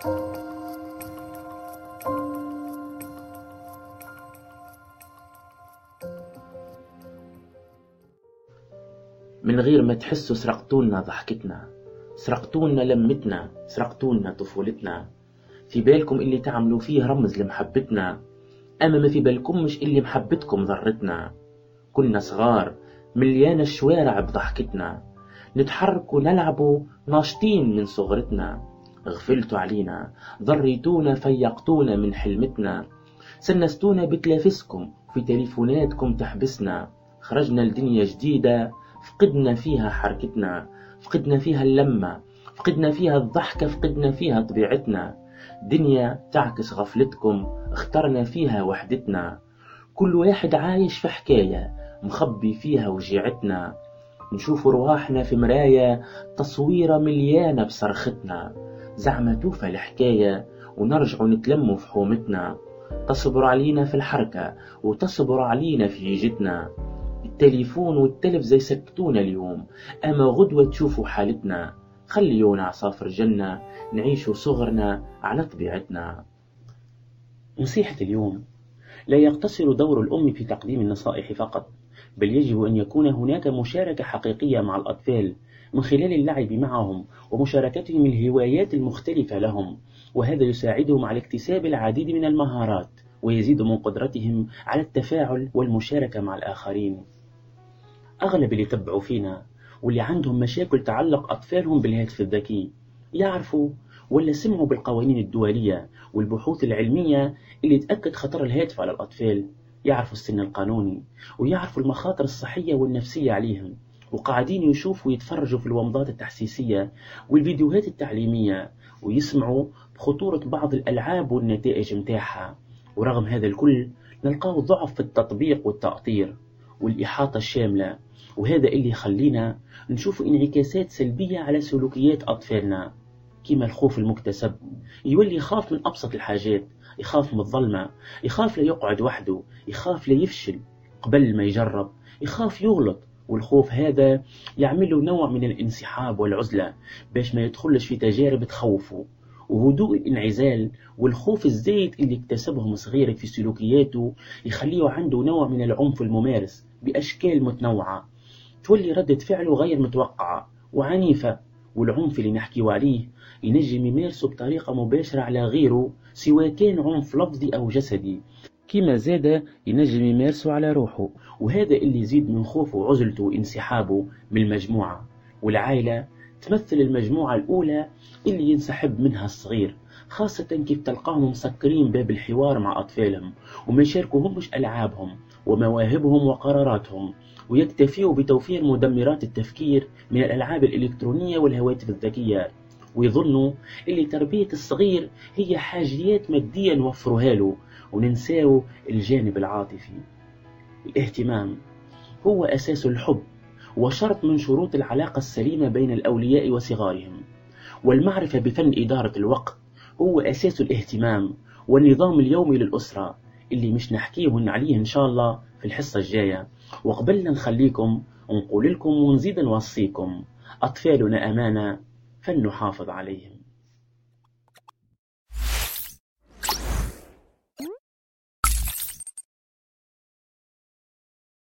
من غير ما تحسوا سرقتولنا ضحكتنا سرقتولنا لمتنا سرقتولنا طفولتنا. في بالكم اللي تعملوا فيه رمز لمحبتنا أما ما في بالكم مش اللي محبتكم ضرتنا. كنا صغار مليان الشوارع بضحكتنا. نتحركوا نلعبوا ناشطين من صغرتنا. غفلتوا علينا. ضريتونا فيقتونا من حلمتنا. سنستونا بتلافسكم في تليفوناتكم تحبسنا. خرجنا لدنيا جديدة فقدنا فيها حركتنا. فقدنا فيها اللمة فقدنا فيها الضحكة فقدنا فيها طبيعتنا. دنيا تعكس غفلتكم اخترنا فيها وحدتنا. كل واحد عايش في حكاية مخبي فيها وجيعتنا. نشوف رواحنا في مراية تصويرة مليانة بصرختنا. زعما توفى الحكاية ونرجع نتلموا في حومتنا تصبر علينا في الحركة وتصبر علينا في جيتنا التليفون والتلفزة يسكتونا اليوم. أما غدوة تشوفوا حالتنا. خليونا عصافر جنة نعيش صغرنا على طبيعتنا. نصيحة اليوم لا يقتصر دور الأم في تقديم النصائح فقط بل يجب أن يكون هناك مشاركة حقيقية مع الأطفال من خلال اللعب معهم ومشاركتهم الهوايات المختلفة لهم وهذا يساعدهم على اكتساب العديد من المهارات ويزيد من قدرتهم على التفاعل والمشاركة مع الآخرين. أغلب اللي تبعوا فينا واللي عندهم مشاكل تعلق أطفالهم بالهاتف الذكي يعرفوا ولا سمعوا بالقوانين الدولية والبحوث العلمية اللي تأكد خطر الهاتف على الأطفال. يعرفوا السن القانوني ويعرفوا المخاطر الصحية والنفسية عليهم. وقاعدين يشوفوا ويتفرجوا في الومضات التحسيسية والفيديوهات التعليمية ويسمعوا بخطورة بعض الألعاب والنتائج متاعها ورغم هذا الكل نلقاه ضعف في التطبيق والتأطير والإحاطة الشاملة وهذا اللي يخلينا نشوف انعكاسات سلبية على سلوكيات أطفالنا. كما الخوف المكتسب يولي يخاف من أبسط الحاجات يخاف من الظلمة يخاف لا يقعد وحده يخاف لا يفشل قبل ما يجرب يخاف يغلط والخوف هذا يعمل له نوع من الانسحاب والعزلة باش ما يدخلش في تجارب تخوفه. وهدوء الانعزال والخوف الزايد اللي اكتسبهم صغير في سلوكياته يخليه عنده نوع من العنف الممارس بأشكال متنوعة. تولي ردة فعله غير متوقعة وعنيفة والعنف اللي نحكيه عليه ينجم يمارسه بطريقة مباشرة على غيره سواء كان عنف لفظي أو جسدي. كما زاد ينجم يمارسه على روحه وهذا اللي يزيد من خوفه وعزلته وانسحابه من المجموعة. والعائلة تمثل المجموعة الأولى اللي ينسحب منها الصغير خاصة كيف تلقاهم مسكرين باب الحوار مع أطفالهم وما يشاركوهمش ألعابهم ومواهبهم وقراراتهم ويكتفيوا بتوفير مدمرات التفكير من الألعاب الإلكترونية والهواتف الذكية. ويظنوا اللي تربية الصغير هي حاجيات مادية نوفرها له وننساو الجانب العاطفي. الاهتمام هو أساس الحب وشرط من شروط العلاقة السليمة بين الأولياء وصغارهم. والمعرفة بفن إدارة الوقت هو أساس الاهتمام والنظام اليومي للأسرة اللي مش نحكيهن عليه إن شاء الله في الحصة الجاية. وقبلنا نخليكم نقول لكم ونزيد نوصيكم. أطفالنا أمانة. فلنحافظ عليهم.